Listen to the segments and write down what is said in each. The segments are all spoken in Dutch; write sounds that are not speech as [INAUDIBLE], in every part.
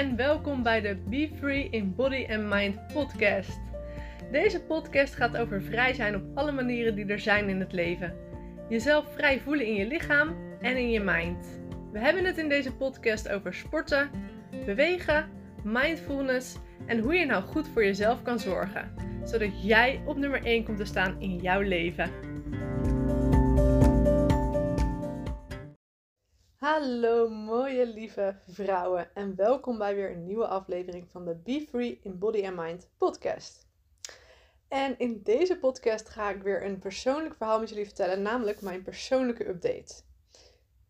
en welkom bij de Be Free in Body and Mind podcast. Deze podcast gaat over vrij zijn op alle manieren die er zijn in het leven. Jezelf vrij voelen in je lichaam en in je mind. We hebben het in deze podcast over sporten, bewegen, mindfulness en hoe je nou goed voor jezelf kan zorgen, zodat jij op nummer 1 komt te staan in jouw leven. Hallo mooie lieve vrouwen en welkom bij weer een nieuwe aflevering van de Be Free in Body and Mind podcast. En in deze podcast ga ik weer een persoonlijk verhaal met jullie vertellen, namelijk mijn persoonlijke update.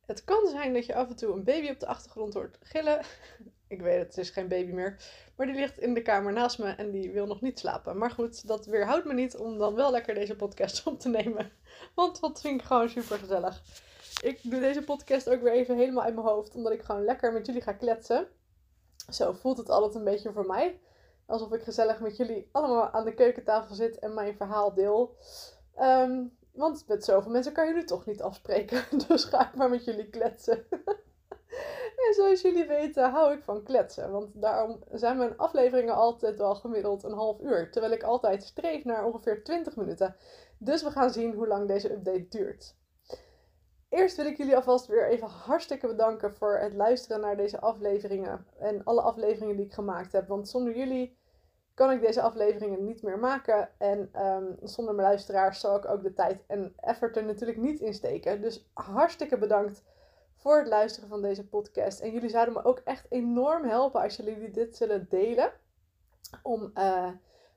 Het kan zijn dat je af en toe een baby op de achtergrond hoort gillen. [LAUGHS] Ik weet het, het is geen baby meer. Maar die ligt in de kamer naast me en die wil nog niet slapen. Maar goed, dat weerhoudt me niet om dan wel lekker deze podcast op te nemen. Want dat vind ik gewoon super gezellig. Ik doe deze podcast ook weer even helemaal uit mijn hoofd. Omdat ik gewoon lekker met jullie ga kletsen. Zo voelt het altijd een beetje voor mij. Alsof ik gezellig met jullie allemaal aan de keukentafel zit en mijn verhaal deel. Ehm, want met zoveel mensen kan je nu toch niet afspreken. [LAUGHS] Dus ga ik maar met jullie kletsen. [LAUGHS] en zoals jullie weten hou ik van kletsen. Want daarom zijn mijn afleveringen altijd wel gemiddeld een half uur. Terwijl ik altijd streef naar ongeveer 20 minuten. Dus we gaan zien hoe lang deze update duurt. Eerst wil ik jullie alvast weer even hartstikke bedanken voor het luisteren naar deze afleveringen. En alle afleveringen die ik gemaakt heb. Want zonder jullie kan ik deze afleveringen niet meer maken. En ehm, zonder mijn luisteraars zal ik ook de tijd en effort er natuurlijk niet in steken. Dus hartstikke bedankt voor het luisteren van deze podcast. En jullie zouden me ook echt enorm helpen als jullie dit zullen delen. Om uh,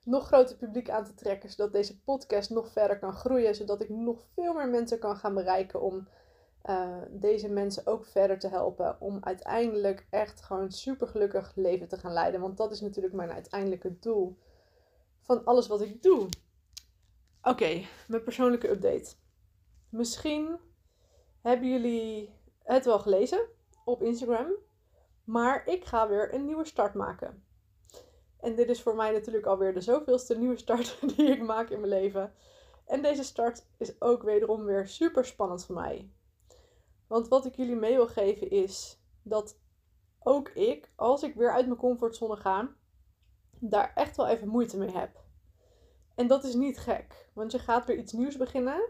nog groter publiek aan te trekken. Zodat deze podcast nog verder kan groeien. Zodat ik nog veel meer mensen kan gaan bereiken om uh, deze mensen ook verder te helpen. Om uiteindelijk echt gewoon super gelukkig leven te gaan leiden. Want dat is natuurlijk mijn uiteindelijke doel van alles wat ik doe. Oké, mijn persoonlijke update. Misschien hebben jullie het wel gelezen op Instagram. Maar ik ga weer een nieuwe start maken. En dit is voor mij natuurlijk alweer de zoveelste nieuwe start [LAUGHS] die ik maak in mijn leven. En deze start is ook wederom weer super spannend voor mij. Want wat ik jullie mee wil geven is dat ook ik, als ik weer uit mijn comfortzone ga, daar echt wel even moeite mee heb. En dat is niet gek, want je gaat weer iets nieuws beginnen.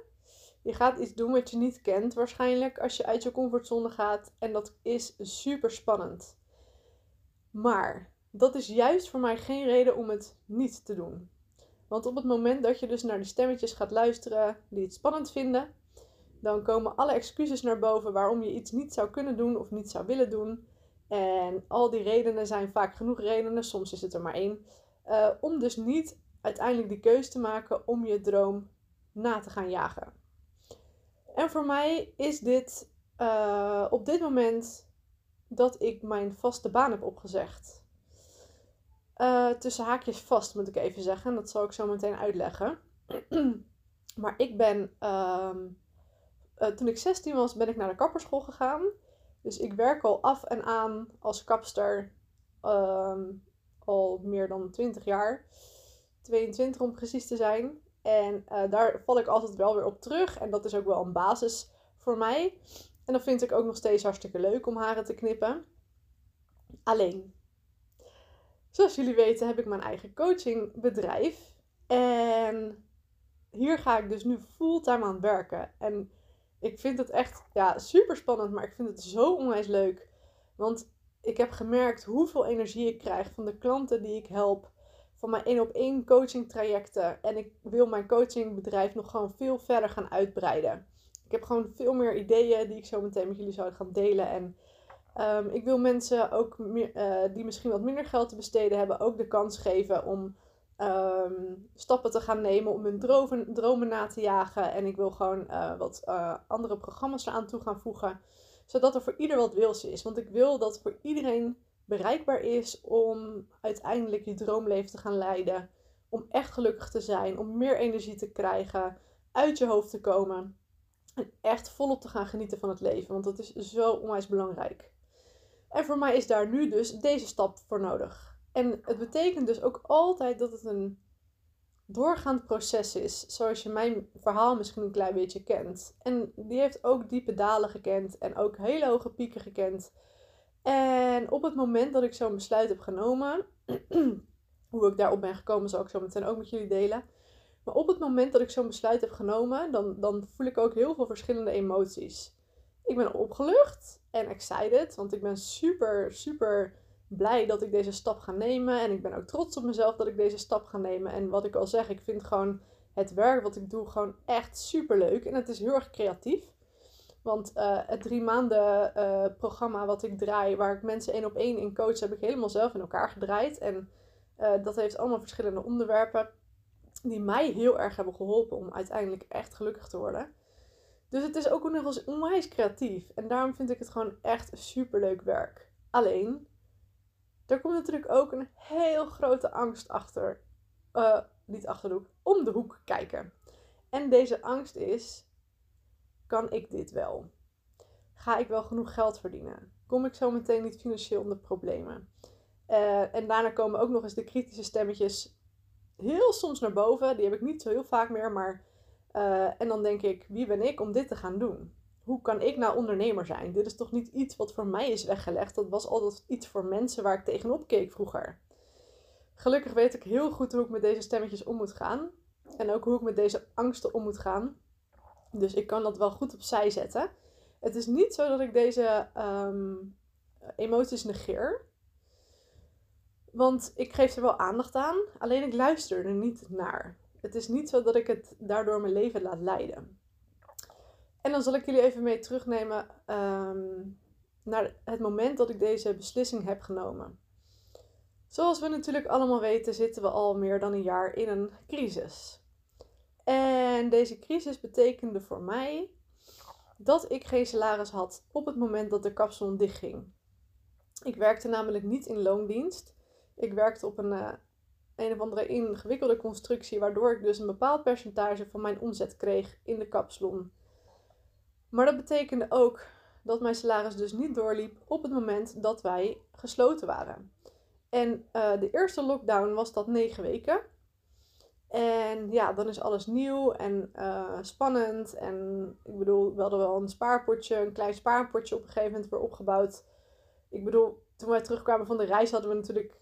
Je gaat iets doen wat je niet kent waarschijnlijk als je uit je comfortzone gaat. En dat is super spannend. Maar dat is juist voor mij geen reden om het niet te doen. Want op het moment dat je dus naar die stemmetjes gaat luisteren die het spannend vinden, dan komen alle excuses naar boven waarom je iets niet zou kunnen doen of niet zou willen doen. En al die redenen zijn vaak genoeg redenen, soms is het er maar één, uh, om dus niet uiteindelijk die keuze te maken om je droom na te gaan jagen. En voor mij is dit uh, op dit moment dat ik mijn vaste baan heb opgezegd. Uh, tussen haakjes vast moet ik even zeggen, dat zal ik zo meteen uitleggen. [CLEARS THROAT] maar ik ben um, uh, toen ik 16 was, ben ik naar de kapperschool gegaan. Dus ik werk al af en aan als kapster um, al meer dan 20 jaar. 22 om precies te zijn. En uh, daar val ik altijd wel weer op terug. En dat is ook wel een basis voor mij. En dat vind ik ook nog steeds hartstikke leuk om haren te knippen. Alleen, zoals jullie weten heb ik mijn eigen coachingbedrijf. En hier ga ik dus nu fulltime aan werken. En ik vind het echt ja, super spannend, maar ik vind het zo onwijs leuk. Want ik heb gemerkt hoeveel energie ik krijg van de klanten die ik help. Van mijn één op één coaching trajecten. En ik wil mijn coachingbedrijf nog gewoon veel verder gaan uitbreiden. Ik heb gewoon veel meer ideeën die ik zo meteen met jullie zou gaan delen. En um, ik wil mensen ook meer, uh, die misschien wat minder geld te besteden hebben, ook de kans geven om um, stappen te gaan nemen om hun dromen, dromen na te jagen. En ik wil gewoon uh, wat uh, andere programma's eraan toe gaan voegen. Zodat er voor ieder wat wils is. Want ik wil dat voor iedereen bereikbaar is om uiteindelijk je droomleven te gaan leiden. Om echt gelukkig te zijn. Om meer energie te krijgen. Uit je hoofd te komen. En echt volop te gaan genieten van het leven. Want dat is zo onwijs belangrijk. En voor mij is daar nu dus deze stap voor nodig. En het betekent dus ook altijd dat het een doorgaand proces is. Zoals je mijn verhaal misschien een klein beetje kent. En die heeft ook diepe dalen gekend en ook hele hoge pieken gekend. En op het moment dat ik zo'n besluit heb genomen, [CLEARS THROAT] hoe ik daarop ben gekomen, zal ik zo meteen ook met jullie delen. Maar op het moment dat ik zo'n besluit heb genomen, dan, dan voel ik ook heel veel verschillende emoties. Ik ben opgelucht en excited, want ik ben super, super blij dat ik deze stap ga nemen. En ik ben ook trots op mezelf dat ik deze stap ga nemen. En wat ik al zeg, ik vind gewoon het werk wat ik doe gewoon echt super leuk. En het is heel erg creatief. Want uh, het drie maanden uh, programma wat ik draai, waar ik mensen één op één in coach, heb ik helemaal zelf in elkaar gedraaid. En uh, dat heeft allemaal verschillende onderwerpen die mij heel erg hebben geholpen om uiteindelijk echt gelukkig te worden. Dus het is ook nog eens onwijs creatief. En daarom vind ik het gewoon echt super leuk werk. Alleen, er komt natuurlijk ook een heel grote angst achter. Uh, niet achter de hoek, om de hoek kijken. En deze angst is: kan ik dit wel? Ga ik wel genoeg geld verdienen? Kom ik zo meteen niet financieel onder problemen? Uh, en daarna komen ook nog eens de kritische stemmetjes heel soms naar boven. Die heb ik niet zo heel vaak meer, maar. Uh, en dan denk ik: wie ben ik om dit te gaan doen? Hoe kan ik nou ondernemer zijn? Dit is toch niet iets wat voor mij is weggelegd. Dat was altijd iets voor mensen waar ik tegenop keek vroeger. Gelukkig weet ik heel goed hoe ik met deze stemmetjes om moet gaan. En ook hoe ik met deze angsten om moet gaan. Dus ik kan dat wel goed opzij zetten. Het is niet zo dat ik deze um, emoties negeer. Want ik geef er wel aandacht aan. Alleen ik luister er niet naar. Het is niet zo dat ik het daardoor mijn leven laat leiden. En dan zal ik jullie even mee terugnemen um, naar het moment dat ik deze beslissing heb genomen. Zoals we natuurlijk allemaal weten, zitten we al meer dan een jaar in een crisis. En deze crisis betekende voor mij dat ik geen salaris had op het moment dat de kapsalon dichtging. Ik werkte namelijk niet in loondienst. Ik werkte op een, uh, een of andere ingewikkelde constructie, waardoor ik dus een bepaald percentage van mijn omzet kreeg in de kapsalon. Maar dat betekende ook dat mijn salaris dus niet doorliep op het moment dat wij gesloten waren. En uh, de eerste lockdown was dat negen weken. En ja, dan is alles nieuw en uh, spannend. En ik bedoel, we hadden wel een spaarpotje, een klein spaarpotje op een gegeven moment weer opgebouwd. Ik bedoel, toen wij terugkwamen van de reis hadden we natuurlijk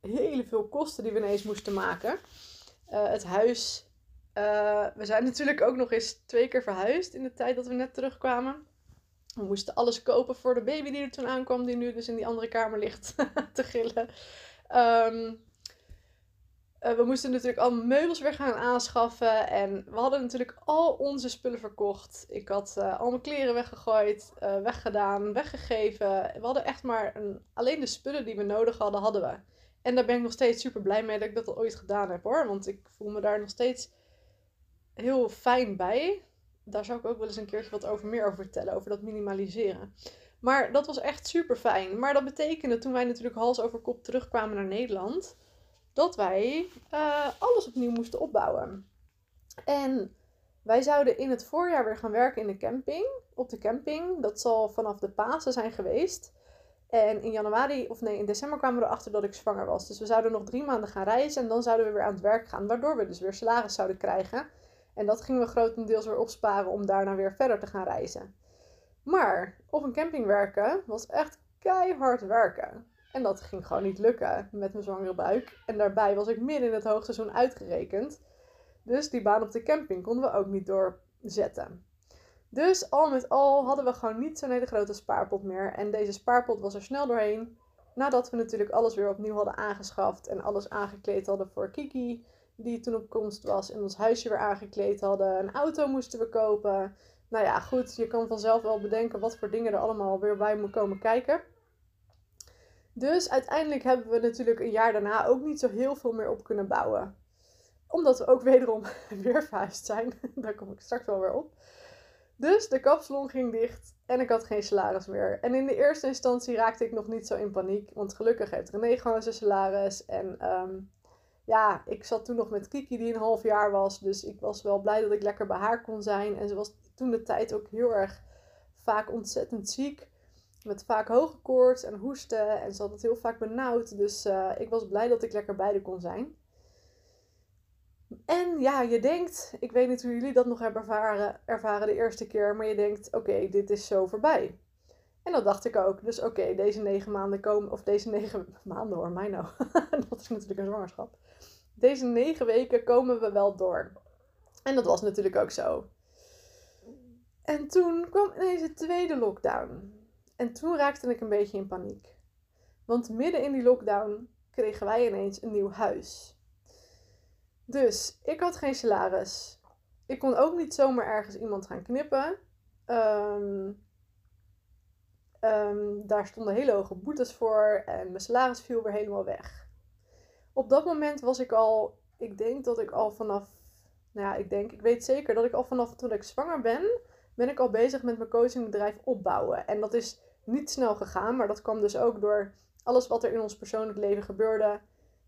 hele veel kosten die we ineens moesten maken. Uh, het huis uh, we zijn natuurlijk ook nog eens twee keer verhuisd in de tijd dat we net terugkwamen. We moesten alles kopen voor de baby die er toen aankwam, die nu dus in die andere kamer ligt [LAUGHS] te gillen. Um, uh, we moesten natuurlijk al meubels weer gaan aanschaffen. En we hadden natuurlijk al onze spullen verkocht. Ik had uh, al mijn kleren weggegooid, weggedaan, weggegeven. We hadden echt maar een, alleen de spullen die we nodig hadden, hadden we. En daar ben ik nog steeds super blij mee dat ik dat al ooit gedaan heb hoor. Want ik voel me daar nog steeds heel fijn bij. Daar zou ik ook wel eens een keertje wat over meer over vertellen, over dat minimaliseren. Maar dat was echt super fijn. Maar dat betekende toen wij natuurlijk hals over kop terugkwamen naar Nederland, dat wij uh, alles opnieuw moesten opbouwen. En wij zouden in het voorjaar weer gaan werken in de camping, op de camping. Dat zal vanaf de Pasen zijn geweest. En in januari, of nee, in december kwamen we erachter dat ik zwanger was. Dus we zouden nog drie maanden gaan reizen en dan zouden we weer aan het werk gaan. Waardoor we dus weer salaris zouden krijgen. En dat gingen we grotendeels weer opsparen om daarna weer verder te gaan reizen. Maar op een camping werken was echt keihard werken. En dat ging gewoon niet lukken met mijn zwangere buik. En daarbij was ik midden in het hoogseizoen uitgerekend. Dus die baan op de camping konden we ook niet doorzetten. Dus al met al hadden we gewoon niet zo'n hele grote spaarpot meer. En deze spaarpot was er snel doorheen. Nadat we natuurlijk alles weer opnieuw hadden aangeschaft en alles aangekleed hadden voor Kiki die toen op komst was. En ons huisje weer aangekleed hadden. Een auto moesten we kopen. Nou ja, goed, je kan vanzelf wel bedenken wat voor dingen er allemaal weer bij moeten komen kijken. Dus uiteindelijk hebben we natuurlijk een jaar daarna ook niet zo heel veel meer op kunnen bouwen. Omdat we ook wederom [LAUGHS] weer verhuisd zijn. [LAUGHS] Daar kom ik straks wel weer op. Dus de kapsalon ging dicht en ik had geen salaris meer. En in de eerste instantie raakte ik nog niet zo in paniek. Want gelukkig heeft René gewoon zijn salaris. En um, ja, ik zat toen nog met Kiki die een half jaar was. Dus ik was wel blij dat ik lekker bij haar kon zijn. En ze was toen de tijd ook heel erg vaak ontzettend ziek. Met vaak hoge koorts en hoesten. En ze had het heel vaak benauwd. Dus uh, ik was blij dat ik lekker bij haar kon zijn. En ja, je denkt, ik weet niet hoe jullie dat nog hebben ervaren, ervaren de eerste keer. Maar je denkt, oké, dit is zo voorbij. En dat dacht ik ook. Dus oké, deze negen maanden komen, of deze negen [LAUGHS] maanden hoor, mij nou. [LAUGHS] dat is natuurlijk een zwangerschap. Deze negen weken komen we wel door. En dat was natuurlijk ook zo. En toen kwam ineens de tweede lockdown. En toen raakte ik een beetje in paniek. Want midden in die lockdown kregen wij ineens een nieuw huis. Dus ik had geen salaris. Ik kon ook niet zomaar ergens iemand gaan knippen. Ehm, ehm, daar stonden hele hoge boetes voor en mijn salaris viel weer helemaal weg. Op dat moment was ik al, ik denk dat ik al vanaf, nou ja, ik denk, ik weet zeker dat ik al vanaf toen ik zwanger ben, ben ik al bezig met mijn coachingbedrijf opbouwen. En dat is niet snel gegaan, maar dat kwam dus ook door alles wat er in ons persoonlijk leven gebeurde.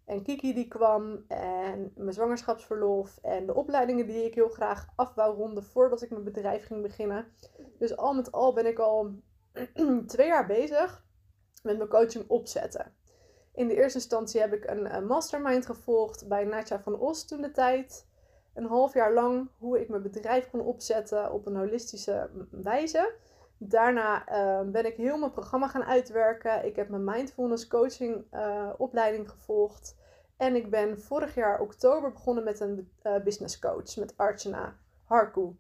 En Kiki die kwam en mijn zwangerschapsverlof en de opleidingen die ik heel graag af wou voordat ik mijn bedrijf ging beginnen. Dus al met al ben ik al [CLEARS THROAT] twee jaar bezig met mijn coaching opzetten. In de eerste instantie heb ik een, mastermind gevolgd bij Natja van Os toen de tijd. Een half jaar lang hoe ik mijn bedrijf kon opzetten op een holistische wijze. Daarna uh, ben ik heel mijn programma gaan uitwerken. Ik heb mijn mindfulness coaching uh, opleiding gevolgd. En ik ben vorig jaar oktober begonnen met een business coach met Archana Harku.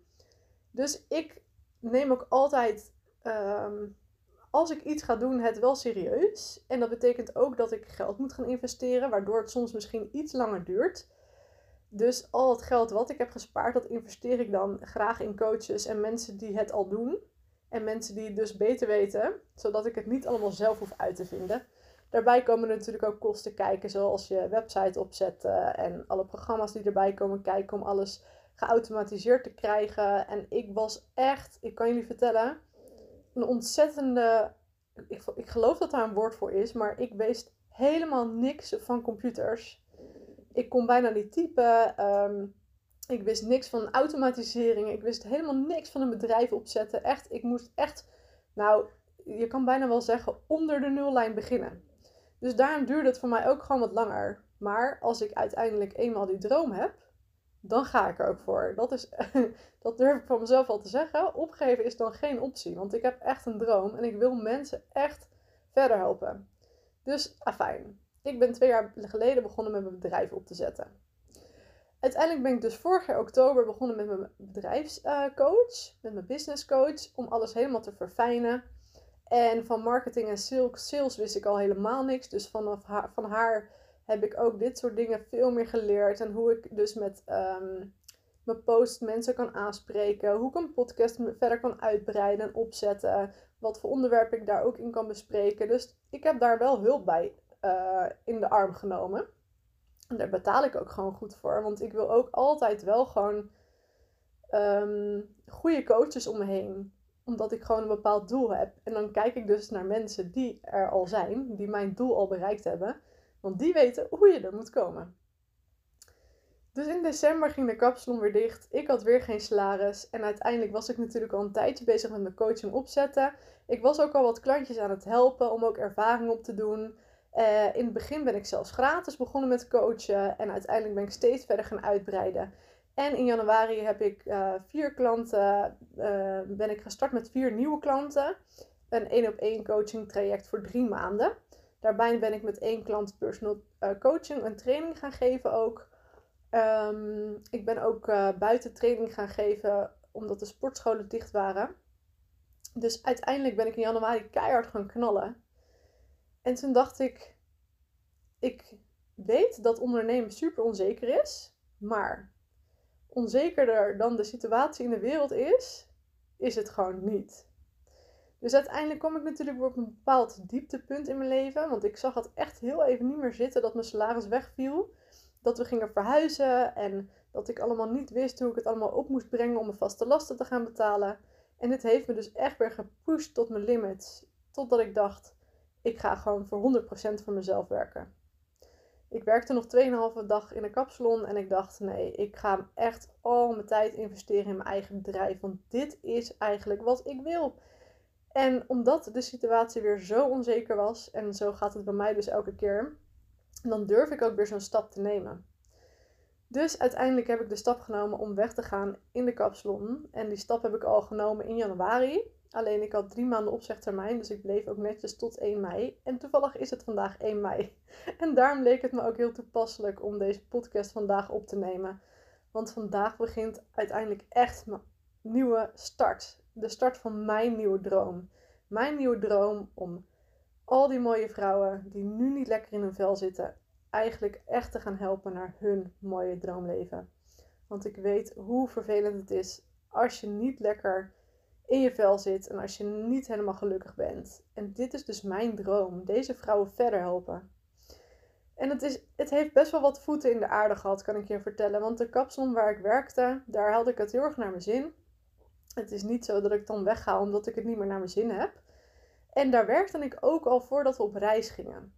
Dus ik neem ook altijd, um, als ik iets ga doen, het wel serieus. En dat betekent ook dat ik geld moet gaan investeren, waardoor het soms misschien iets langer duurt. Dus al het geld wat ik heb gespaard, dat investeer ik dan graag in coaches en mensen die het al doen. En mensen die het dus beter weten, zodat ik het niet allemaal zelf hoef uit te vinden. Daarbij komen natuurlijk ook kosten kijken, zoals je website opzetten en alle programma's die erbij komen kijken om alles geautomatiseerd te krijgen. En ik was echt, ik kan jullie vertellen, een ontzettende. Ik, ik geloof dat daar een woord voor is, maar ik wist helemaal niks van computers. Ik kon bijna niet typen. Um, ik wist niks van automatisering. Ik wist helemaal niks van een bedrijf opzetten. Echt, ik moest echt, nou, je kan bijna wel zeggen, onder de nullijn beginnen. Dus daarom duurde het voor mij ook gewoon wat langer. Maar als ik uiteindelijk eenmaal die droom heb, dan ga ik er ook voor. Dat, is, [LAUGHS] dat durf ik van mezelf al te zeggen. Opgeven is dan geen optie. Want ik heb echt een droom en ik wil mensen echt verder helpen. Dus afijn. Ik ben twee jaar geleden begonnen met mijn bedrijf op te zetten. Uiteindelijk ben ik dus vorig jaar oktober begonnen met mijn bedrijfscoach, met mijn business coach, om alles helemaal te verfijnen. En van marketing en sales wist ik al helemaal niks. Dus vanaf haar, van haar heb ik ook dit soort dingen veel meer geleerd. En hoe ik dus met um, mijn post mensen kan aanspreken. Hoe ik een podcast verder kan uitbreiden en opzetten. Wat voor onderwerpen ik daar ook in kan bespreken. Dus ik heb daar wel hulp bij uh, in de arm genomen. En daar betaal ik ook gewoon goed voor. Want ik wil ook altijd wel gewoon um, goede coaches om me heen. Omdat ik gewoon een bepaald doel heb. En dan kijk ik dus naar mensen die er al zijn. Die mijn doel al bereikt hebben. Want die weten hoe je er moet komen. Dus in december ging de kapsalon weer dicht. Ik had weer geen salaris. En uiteindelijk was ik natuurlijk al een tijdje bezig met mijn coaching opzetten. Ik was ook al wat klantjes aan het helpen om ook ervaring op te doen. Uh, in het begin ben ik zelfs gratis begonnen met coachen en uiteindelijk ben ik steeds verder gaan uitbreiden. En in januari heb ik uh, vier klanten, uh, ben ik gestart met vier nieuwe klanten. Een één op één coaching traject voor drie maanden. Daarbij ben ik met één klant personal coaching een training gaan geven ook. Um, ik ben ook buiten training gaan geven omdat de sportscholen dicht waren. Dus uiteindelijk ben ik in januari keihard gaan knallen. En toen dacht ik, ik weet dat ondernemen super onzeker is, maar onzekerder dan de situatie in de wereld is, is het gewoon niet. Dus uiteindelijk kwam ik natuurlijk op een bepaald dieptepunt in mijn leven, want ik zag het echt heel even niet meer zitten dat mijn salaris wegviel, dat we gingen verhuizen en dat ik allemaal niet wist hoe ik het allemaal op moest brengen om mijn vaste lasten te gaan betalen. En dit heeft me dus echt weer gepusht tot mijn limits, totdat ik dacht, ik ga gewoon voor 100% voor mezelf werken. Ik werkte nog 2,5 dag in een kapsalon en ik dacht: nee, ik ga echt al mijn tijd investeren in mijn eigen bedrijf. Want dit is eigenlijk wat ik wil. En omdat de situatie weer zo onzeker was, en zo gaat het bij mij dus elke keer, dan durf ik ook weer zo'n stap te nemen. Dus uiteindelijk heb ik de stap genomen om weg te gaan in de kapsalon. En die stap heb ik al genomen in januari. Alleen ik had drie maanden opzegtermijn, dus ik bleef ook netjes tot 1 mei. En toevallig is het vandaag 1 mei. [LAUGHS] En daarom leek het me ook heel toepasselijk om deze podcast vandaag op te nemen. Want vandaag begint uiteindelijk echt mijn nieuwe start. De start van mijn nieuwe droom. Mijn nieuwe droom om al die mooie vrouwen die nu niet lekker in hun vel zitten, eigenlijk echt te gaan helpen naar hun mooie droomleven. Want ik weet hoe vervelend het is als je niet lekker in je vel zit en als je niet helemaal gelukkig bent. En dit is dus mijn droom: deze vrouwen verder helpen. En het, is, het heeft best wel wat voeten in de aarde gehad, kan ik je vertellen. Want de kapsalon waar ik werkte, daar had ik het heel erg naar mijn zin. Het is niet zo dat ik dan wegga omdat ik het niet meer naar mijn zin heb. En daar werkte ik ook al voordat we op reis gingen.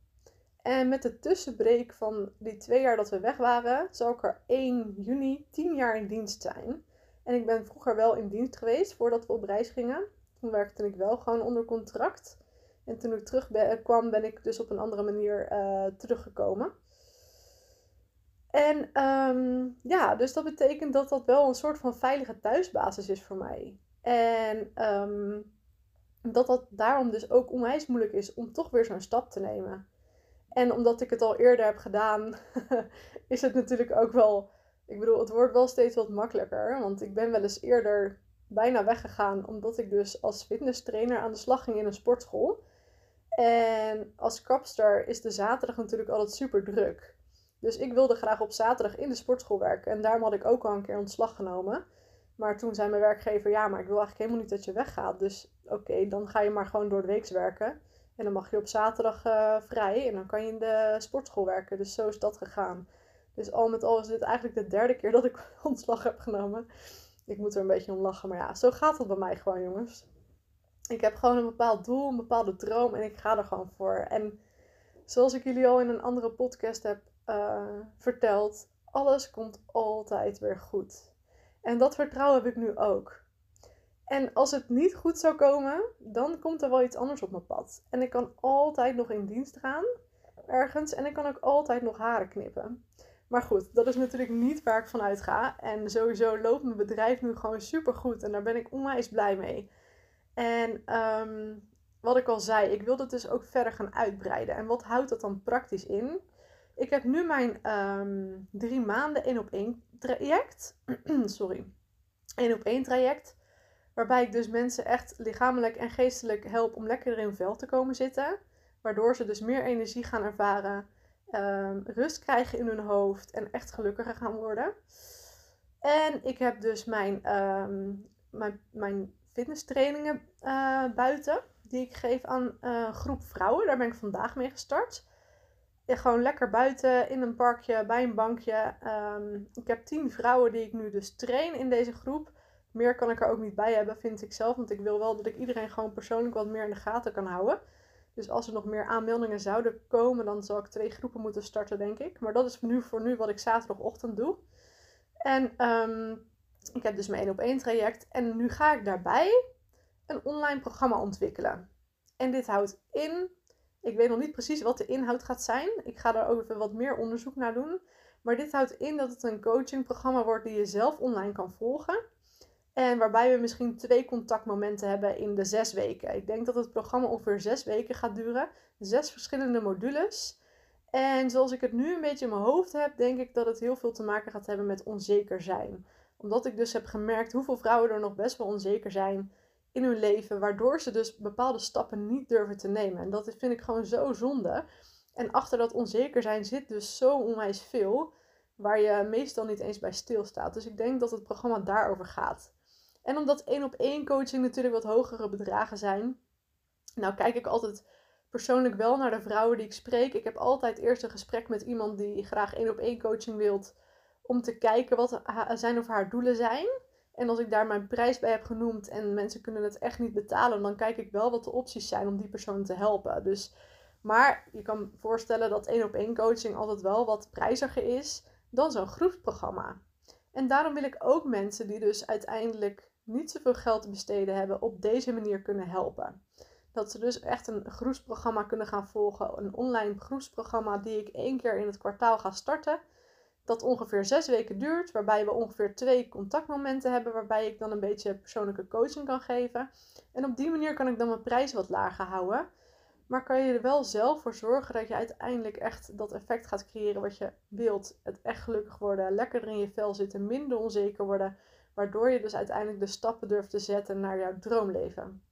En met de tussenbreek van die twee jaar dat we weg waren, zou ik er 1 juni 10 jaar in dienst zijn. En ik ben vroeger wel in dienst geweest voordat we op reis gingen. Toen werkte ik wel gewoon onder contract. En toen ik terugkwam, ben ik dus op een andere manier uh, teruggekomen. En um, ja, dus dat betekent dat dat wel een soort van veilige thuisbasis is voor mij. En um, dat dat daarom dus ook onwijs moeilijk is om toch weer zo'n stap te nemen. En omdat ik het al eerder heb gedaan, [LAUGHS] is het natuurlijk ook wel. Ik bedoel, het wordt wel steeds wat makkelijker. Want ik ben wel eens eerder bijna weggegaan, omdat ik dus als fitnesstrainer aan de slag ging in een sportschool. En als kapster is de zaterdag natuurlijk altijd super druk. Dus ik wilde graag op zaterdag in de sportschool werken. En daarom had ik ook al een keer ontslag genomen. Maar toen zei mijn werkgever, ja, maar ik wil eigenlijk helemaal niet dat je weggaat. Dus oké, dan ga je maar gewoon door de week werken. En dan mag je op zaterdag uh, vrij en dan kan je in de sportschool werken. Dus zo is dat gegaan. Dus al met al is dit eigenlijk de derde keer dat ik [LAUGHS] ontslag heb genomen. Ik moet er een beetje om lachen, maar ja, zo gaat het bij mij gewoon, jongens. Ik heb gewoon een bepaald doel, een bepaalde droom en ik ga er gewoon voor. En zoals ik jullie al in een andere podcast heb uh, verteld, alles komt altijd weer goed. En dat vertrouwen heb ik nu ook. En als het niet goed zou komen, dan komt er wel iets anders op mijn pad. En ik kan altijd nog in dienst gaan ergens en ik kan ook altijd nog haren knippen. Maar goed, dat is natuurlijk niet waar ik vanuit ga. En sowieso loopt mijn bedrijf nu gewoon super goed en daar ben ik onwijs blij mee. En ehm, wat ik al zei, ik wil dat dus ook verder gaan uitbreiden. En wat houdt dat dan praktisch in? Ik heb nu mijn um, drie maanden één op één traject. [CLEARS THROAT] Sorry. één op één traject. Waarbij ik dus mensen echt lichamelijk en geestelijk help om lekker in hun vel te komen zitten. Waardoor ze dus meer energie gaan ervaren, um, rust krijgen in hun hoofd en echt gelukkiger gaan worden. En ik heb dus mijn, um, mijn, mijn fitnesstrainingen uh, buiten, die ik geef aan uh, groep vrouwen. Daar ben ik vandaag mee gestart. Gewoon lekker buiten in een parkje, bij een bankje. Um, ik heb tien vrouwen die ik nu dus train in deze groep meer kan ik er ook niet bij hebben, vind ik zelf. Want ik wil wel dat ik iedereen gewoon persoonlijk wat meer in de gaten kan houden. Dus als er nog meer aanmeldingen zouden komen, dan zal ik twee groepen moeten starten, denk ik. Maar dat is nu voor nu wat ik zaterdagochtend doe. En um, ik heb dus mijn 1 op 1 traject. En nu ga ik daarbij een online programma ontwikkelen. En dit houdt in. Ik weet nog niet precies wat de inhoud gaat zijn. Ik ga daar ook even wat meer onderzoek naar doen. Maar dit houdt in dat het een coachingprogramma wordt die je zelf online kan volgen. En waarbij we misschien twee contactmomenten hebben in de zes weken. Ik denk dat het programma ongeveer zes weken gaat duren. Zes verschillende modules. En zoals ik het nu een beetje in mijn hoofd heb, denk ik dat het heel veel te maken gaat hebben met onzeker zijn. Omdat ik dus heb gemerkt hoeveel vrouwen er nog best wel onzeker zijn in hun leven, waardoor ze dus bepaalde stappen niet durven te nemen. En dat vind ik gewoon zo zonde. En achter dat onzeker zijn zit dus zo onwijs veel, waar je meestal niet eens bij stilstaat. Dus ik denk dat het programma daarover gaat. En omdat één op één coaching natuurlijk wat hogere bedragen zijn, nou kijk ik altijd persoonlijk wel naar de vrouwen die ik spreek. Ik heb altijd eerst een gesprek met iemand die graag één op één coaching wilt, om te kijken wat zijn of haar doelen zijn. En als ik daar mijn prijs bij heb genoemd en mensen kunnen het echt niet betalen, dan kijk ik wel wat de opties zijn om die persoon te helpen. Dus, maar je kan voorstellen dat één op één coaching altijd wel wat prijziger is dan zo'n groepsprogramma. En daarom wil ik ook mensen die dus uiteindelijk niet zoveel geld te besteden hebben, op deze manier kunnen helpen. Dat ze dus echt een groepsprogramma kunnen gaan volgen. Een online groepsprogramma die ik één keer in het kwartaal ga starten. Dat ongeveer zes weken duurt, waarbij we ongeveer twee contactmomenten hebben, waarbij ik dan een beetje persoonlijke coaching kan geven. En op die manier kan ik dan mijn prijs wat lager houden. Maar kan je er wel zelf voor zorgen dat je uiteindelijk echt dat effect gaat creëren wat je wilt. Het echt gelukkig worden, lekkerder in je vel zitten, minder onzeker worden. Waardoor je dus uiteindelijk de stappen durft te zetten naar jouw droomleven.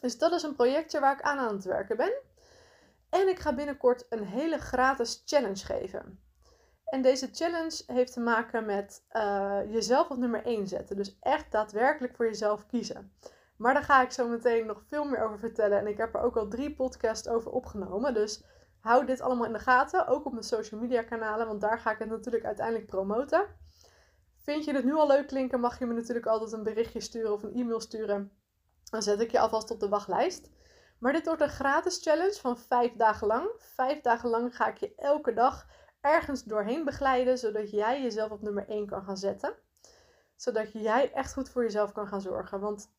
Dus dat is een projectje waar ik aan aan het werken ben. En ik ga binnenkort een hele gratis challenge geven. En deze challenge heeft te maken met uh, jezelf op nummer 1 zetten. Dus echt daadwerkelijk voor jezelf kiezen. Maar daar ga ik zo meteen nog veel meer over vertellen. En ik heb er ook al drie podcasts over opgenomen. Dus hou dit allemaal in de gaten. Ook op mijn social media kanalen. Want daar ga ik het natuurlijk uiteindelijk promoten. Vind je het nu al leuk klinken, mag je me natuurlijk altijd een berichtje sturen of een e-mail sturen. Dan zet ik je alvast op de wachtlijst. Maar dit wordt een gratis challenge van vijf dagen lang. Vijf dagen lang ga ik je elke dag ergens doorheen begeleiden, zodat jij jezelf op nummer 1 kan gaan zetten. Zodat jij echt goed voor jezelf kan gaan zorgen. Want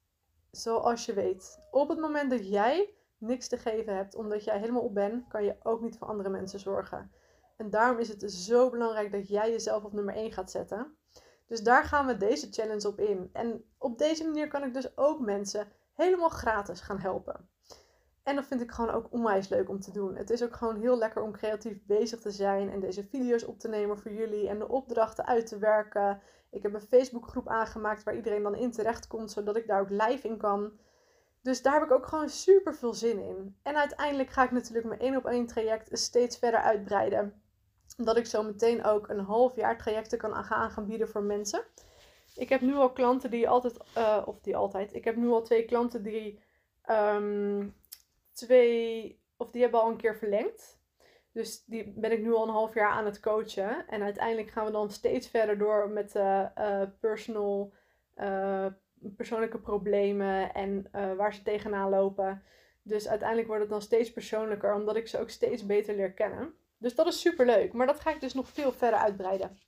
zoals je weet, op het moment dat jij niks te geven hebt, omdat jij helemaal op bent, kan je ook niet voor andere mensen zorgen. En daarom is het zo belangrijk dat jij jezelf op nummer 1 gaat zetten. Dus daar gaan we deze challenge op in. En op deze manier kan ik dus ook mensen helemaal gratis gaan helpen. En dat vind ik gewoon ook onwijs leuk om te doen. Het is ook gewoon heel lekker om creatief bezig te zijn en deze video's op te nemen voor jullie en de opdrachten uit te werken. Ik heb een Facebookgroep aangemaakt waar iedereen dan in terecht komt, zodat ik daar ook live in kan. Dus daar heb ik ook gewoon super veel zin in. En uiteindelijk ga ik natuurlijk mijn één op één traject steeds verder uitbreiden. Dat ik zo meteen ook een half jaar trajecten kan gaan, gaan bieden voor mensen. Ik heb nu al klanten die altijd, uh, of die altijd, ik heb nu al twee klanten die um, twee, of die hebben al een keer verlengd. Dus die ben ik nu al een half jaar aan het coachen. En uiteindelijk gaan we dan steeds verder door met uh, personal, uh, persoonlijke problemen en waar ze tegenaan lopen. Dus uiteindelijk wordt het dan steeds persoonlijker, omdat ik ze ook steeds beter leer kennen. Dus dat is super leuk. Maar dat ga ik dus nog veel verder uitbreiden.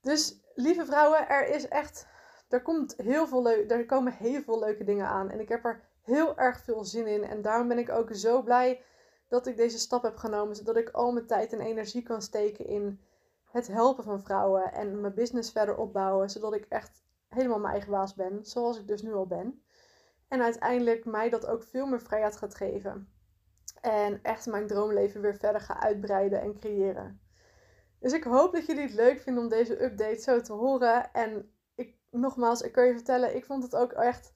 Dus lieve vrouwen, er is echt. Er, komt heel veel leuk, er komen heel veel leuke dingen aan. En ik heb er heel erg veel zin in. En daarom ben ik ook zo blij dat ik deze stap heb genomen. Zodat ik al mijn tijd en energie kan steken in het helpen van vrouwen. En mijn business verder opbouwen. Zodat ik echt helemaal mijn eigen baas ben. Zoals ik dus nu al ben. En uiteindelijk mij dat ook veel meer vrijheid gaat geven. En echt mijn droomleven weer verder ga uitbreiden en creëren. Dus ik hoop dat jullie het leuk vinden om deze update zo te horen. En ik, nogmaals, ik kan je vertellen, ik vond het ook echt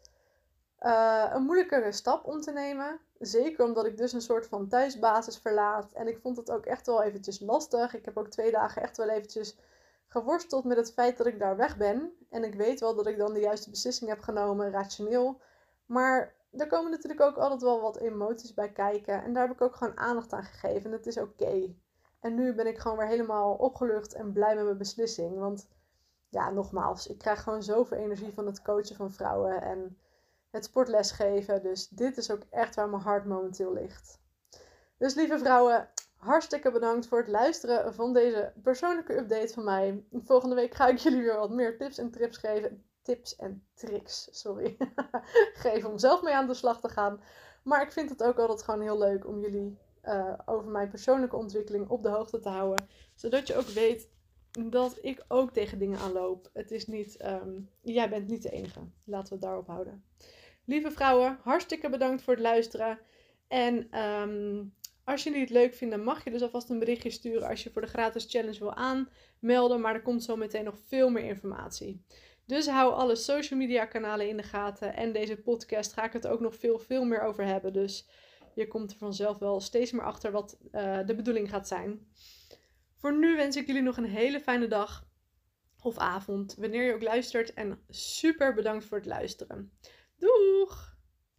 uh, een moeilijkere stap om te nemen. Zeker omdat ik dus een soort van thuisbasis verlaat. En ik vond het ook echt wel eventjes lastig. Ik heb ook twee dagen echt wel eventjes geworsteld met het feit dat ik daar weg ben. En ik weet wel dat ik dan de juiste beslissing heb genomen, rationeel. Maar er komen natuurlijk ook altijd wel wat emoties bij kijken. En daar heb ik ook gewoon aandacht aan gegeven. En dat is oké. En nu ben ik gewoon weer helemaal opgelucht en blij met mijn beslissing. Want ja, nogmaals, ik krijg gewoon zoveel energie van het coachen van vrouwen en het sportles geven. Dus dit is ook echt waar mijn hart momenteel ligt. Dus lieve vrouwen, hartstikke bedankt voor het luisteren van deze persoonlijke update van mij. Volgende week ga ik jullie weer wat meer tips en trips geven. Tips en tricks, sorry. [LAUGHS] geven om zelf mee aan de slag te gaan. Maar ik vind het ook altijd gewoon heel leuk om jullie uh, over mijn persoonlijke ontwikkeling op de hoogte te houden. Zodat je ook weet dat ik ook tegen dingen aanloop. Het is niet, um, jij bent niet de enige. Laten we het daarop houden. Lieve vrouwen, hartstikke bedankt voor het luisteren. En um, als jullie het leuk vinden, mag je dus alvast een berichtje sturen als je voor de gratis challenge wil aanmelden. Maar er komt zo meteen nog veel meer informatie. Dus hou alle social media kanalen in de gaten. En deze podcast ga ik het ook nog veel, veel meer over hebben. Dus je komt er vanzelf wel steeds meer achter wat uh, de bedoeling gaat zijn. Voor nu wens ik jullie nog een hele fijne dag of avond, wanneer je ook luistert. En super bedankt voor het luisteren. Doeg!